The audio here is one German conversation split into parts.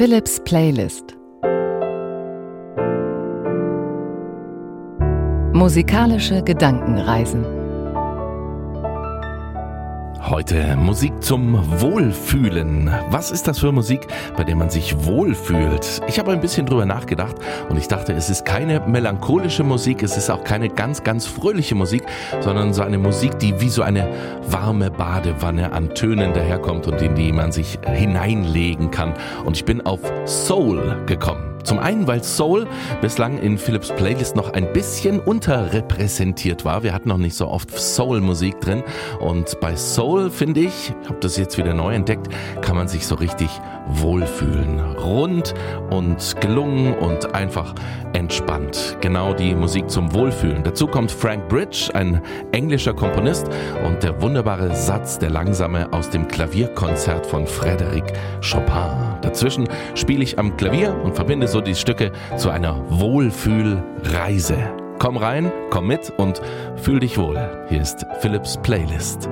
Philips Playlist. Musikalische Gedankenreisen Heute Musik zum Wohlfühlen. Was ist das für Musik, bei der man sich wohlfühlt? Ich habe ein bisschen drüber nachgedacht und ich dachte, es ist keine melancholische Musik, es ist auch keine ganz, ganz fröhliche Musik, sondern so eine Musik, die wie so eine warme Badewanne an Tönen daherkommt und in die man sich hineinlegen kann. Und ich bin auf Soul gekommen. Zum einen, weil Soul bislang in Philips Playlist noch ein bisschen unterrepräsentiert war. Wir hatten noch nicht so oft Soul-Musik drin. Und bei Soul, finde ich, ich habe das jetzt wieder neu entdeckt, kann man sich so richtig wohlfühlen. Rund und gelungen und einfach entspannt. Genau die Musik zum Wohlfühlen. Dazu kommt Frank Bridge, ein englischer Komponist und der wunderbare Satz, der langsame aus dem Klavierkonzert von Frédéric Chopin. Dazwischen spiele ich am Klavier und verbinde so die Stücke zu einer Wohlfühlreise. Komm rein, komm mit und fühl dich wohl. Hier ist Philips Playlist.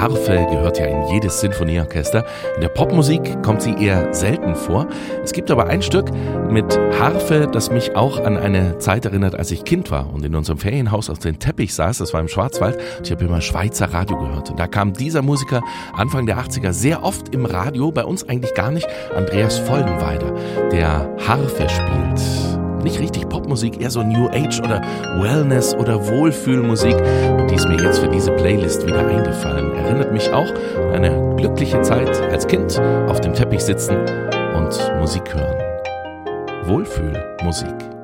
Harfe gehört ja in jedes Sinfonieorchester. In der Popmusik kommt sie eher selten vor. Es gibt aber ein Stück mit Harfe, das mich auch an eine Zeit erinnert, als ich Kind war und in unserem Ferienhaus auf dem Teppich saß. Das war im Schwarzwald. Ich habe immer Schweizer Radio gehört. Und da kam dieser Musiker Anfang der 80er sehr oft im Radio, bei uns eigentlich gar nicht, Andreas Vollenweider, der Harfe spielt nicht richtig Popmusik, eher so New Age oder Wellness oder Wohlfühlmusik. Und die ist mir jetzt für diese Playlist wieder eingefallen. Erinnert mich auch an eine glückliche Zeit als Kind auf dem Teppich sitzen und Musik hören. Wohlfühlmusik.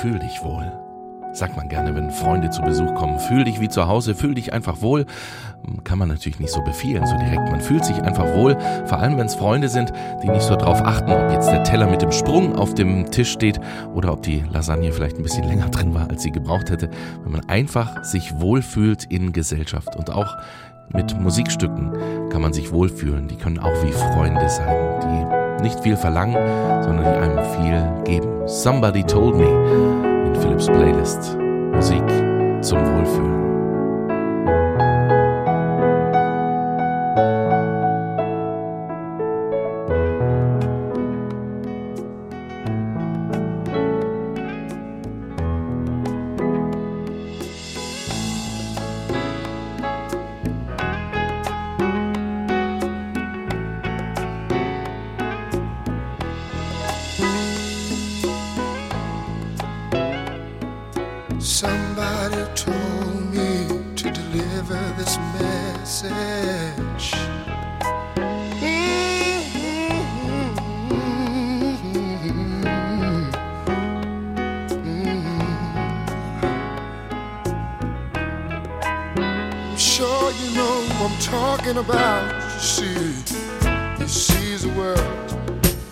Fühl dich wohl. Sagt man gerne, wenn Freunde zu Besuch kommen. Fühl dich wie zu Hause, fühl dich einfach wohl. Kann man natürlich nicht so befehlen, so direkt. Man fühlt sich einfach wohl, vor allem wenn es Freunde sind, die nicht so drauf achten, ob jetzt der Teller mit dem Sprung auf dem Tisch steht oder ob die Lasagne vielleicht ein bisschen länger drin war, als sie gebraucht hätte. Wenn man einfach sich wohlfühlt in Gesellschaft und auch mit Musikstücken kann man sich wohlfühlen. Die können auch wie Freunde sein, die nicht viel verlangen, sondern die einem viel geben. Somebody told me in Philips Playlist. Musik zum Wohlfühlen. you know I'm talking about. You see, he sees a world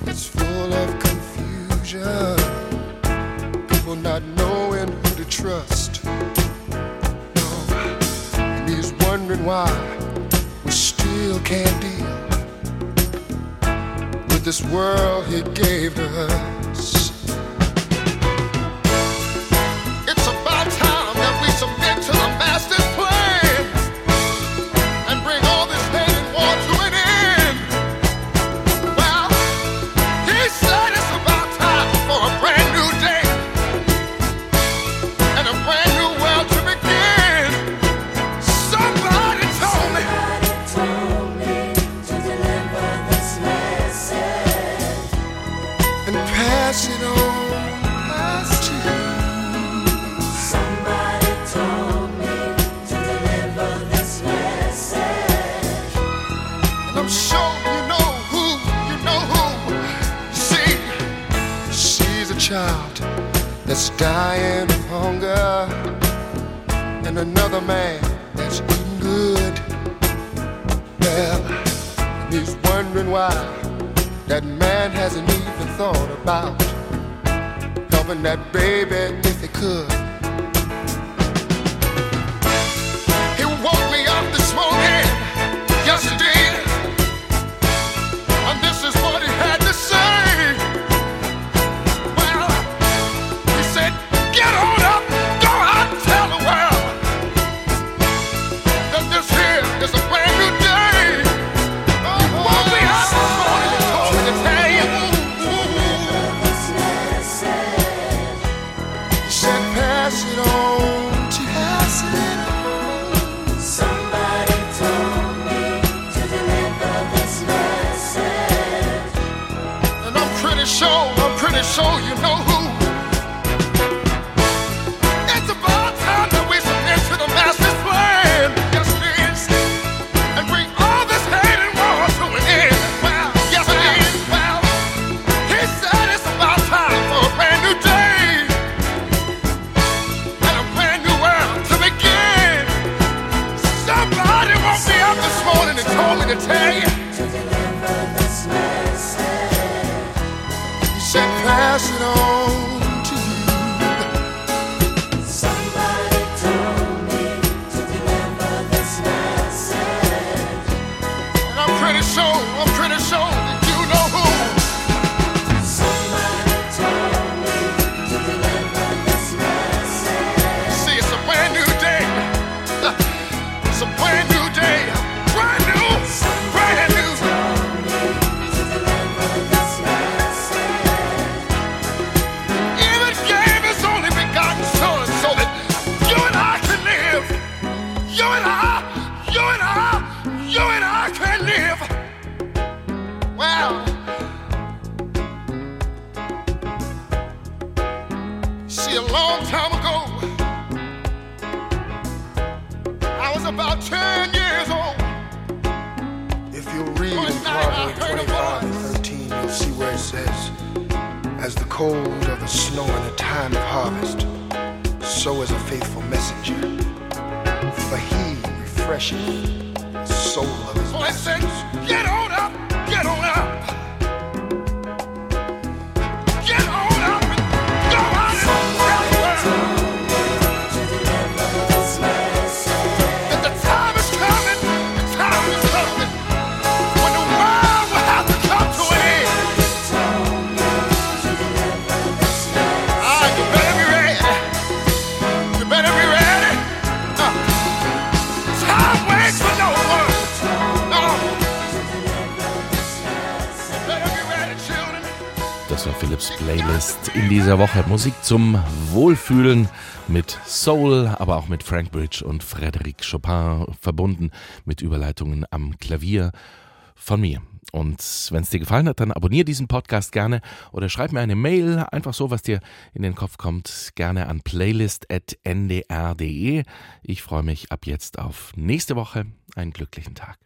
that's full of confusion. People not knowing who to trust. No, and he's wondering why we still can't deal with this world he gave to us. and another man that's eating good. Well, and he's wondering why that man hasn't even thought about helping that baby if he could. show you in dieser Woche. Musik zum Wohlfühlen mit Soul, aber auch mit Frank Bridge und Frédéric Chopin verbunden mit Überleitungen am Klavier von mir. Und wenn es dir gefallen hat, dann abonniere diesen Podcast gerne oder schreib mir eine Mail, einfach so, was dir in den Kopf kommt, gerne an playlist.ndr.de. Ich freue mich ab jetzt auf nächste Woche. Einen glücklichen Tag.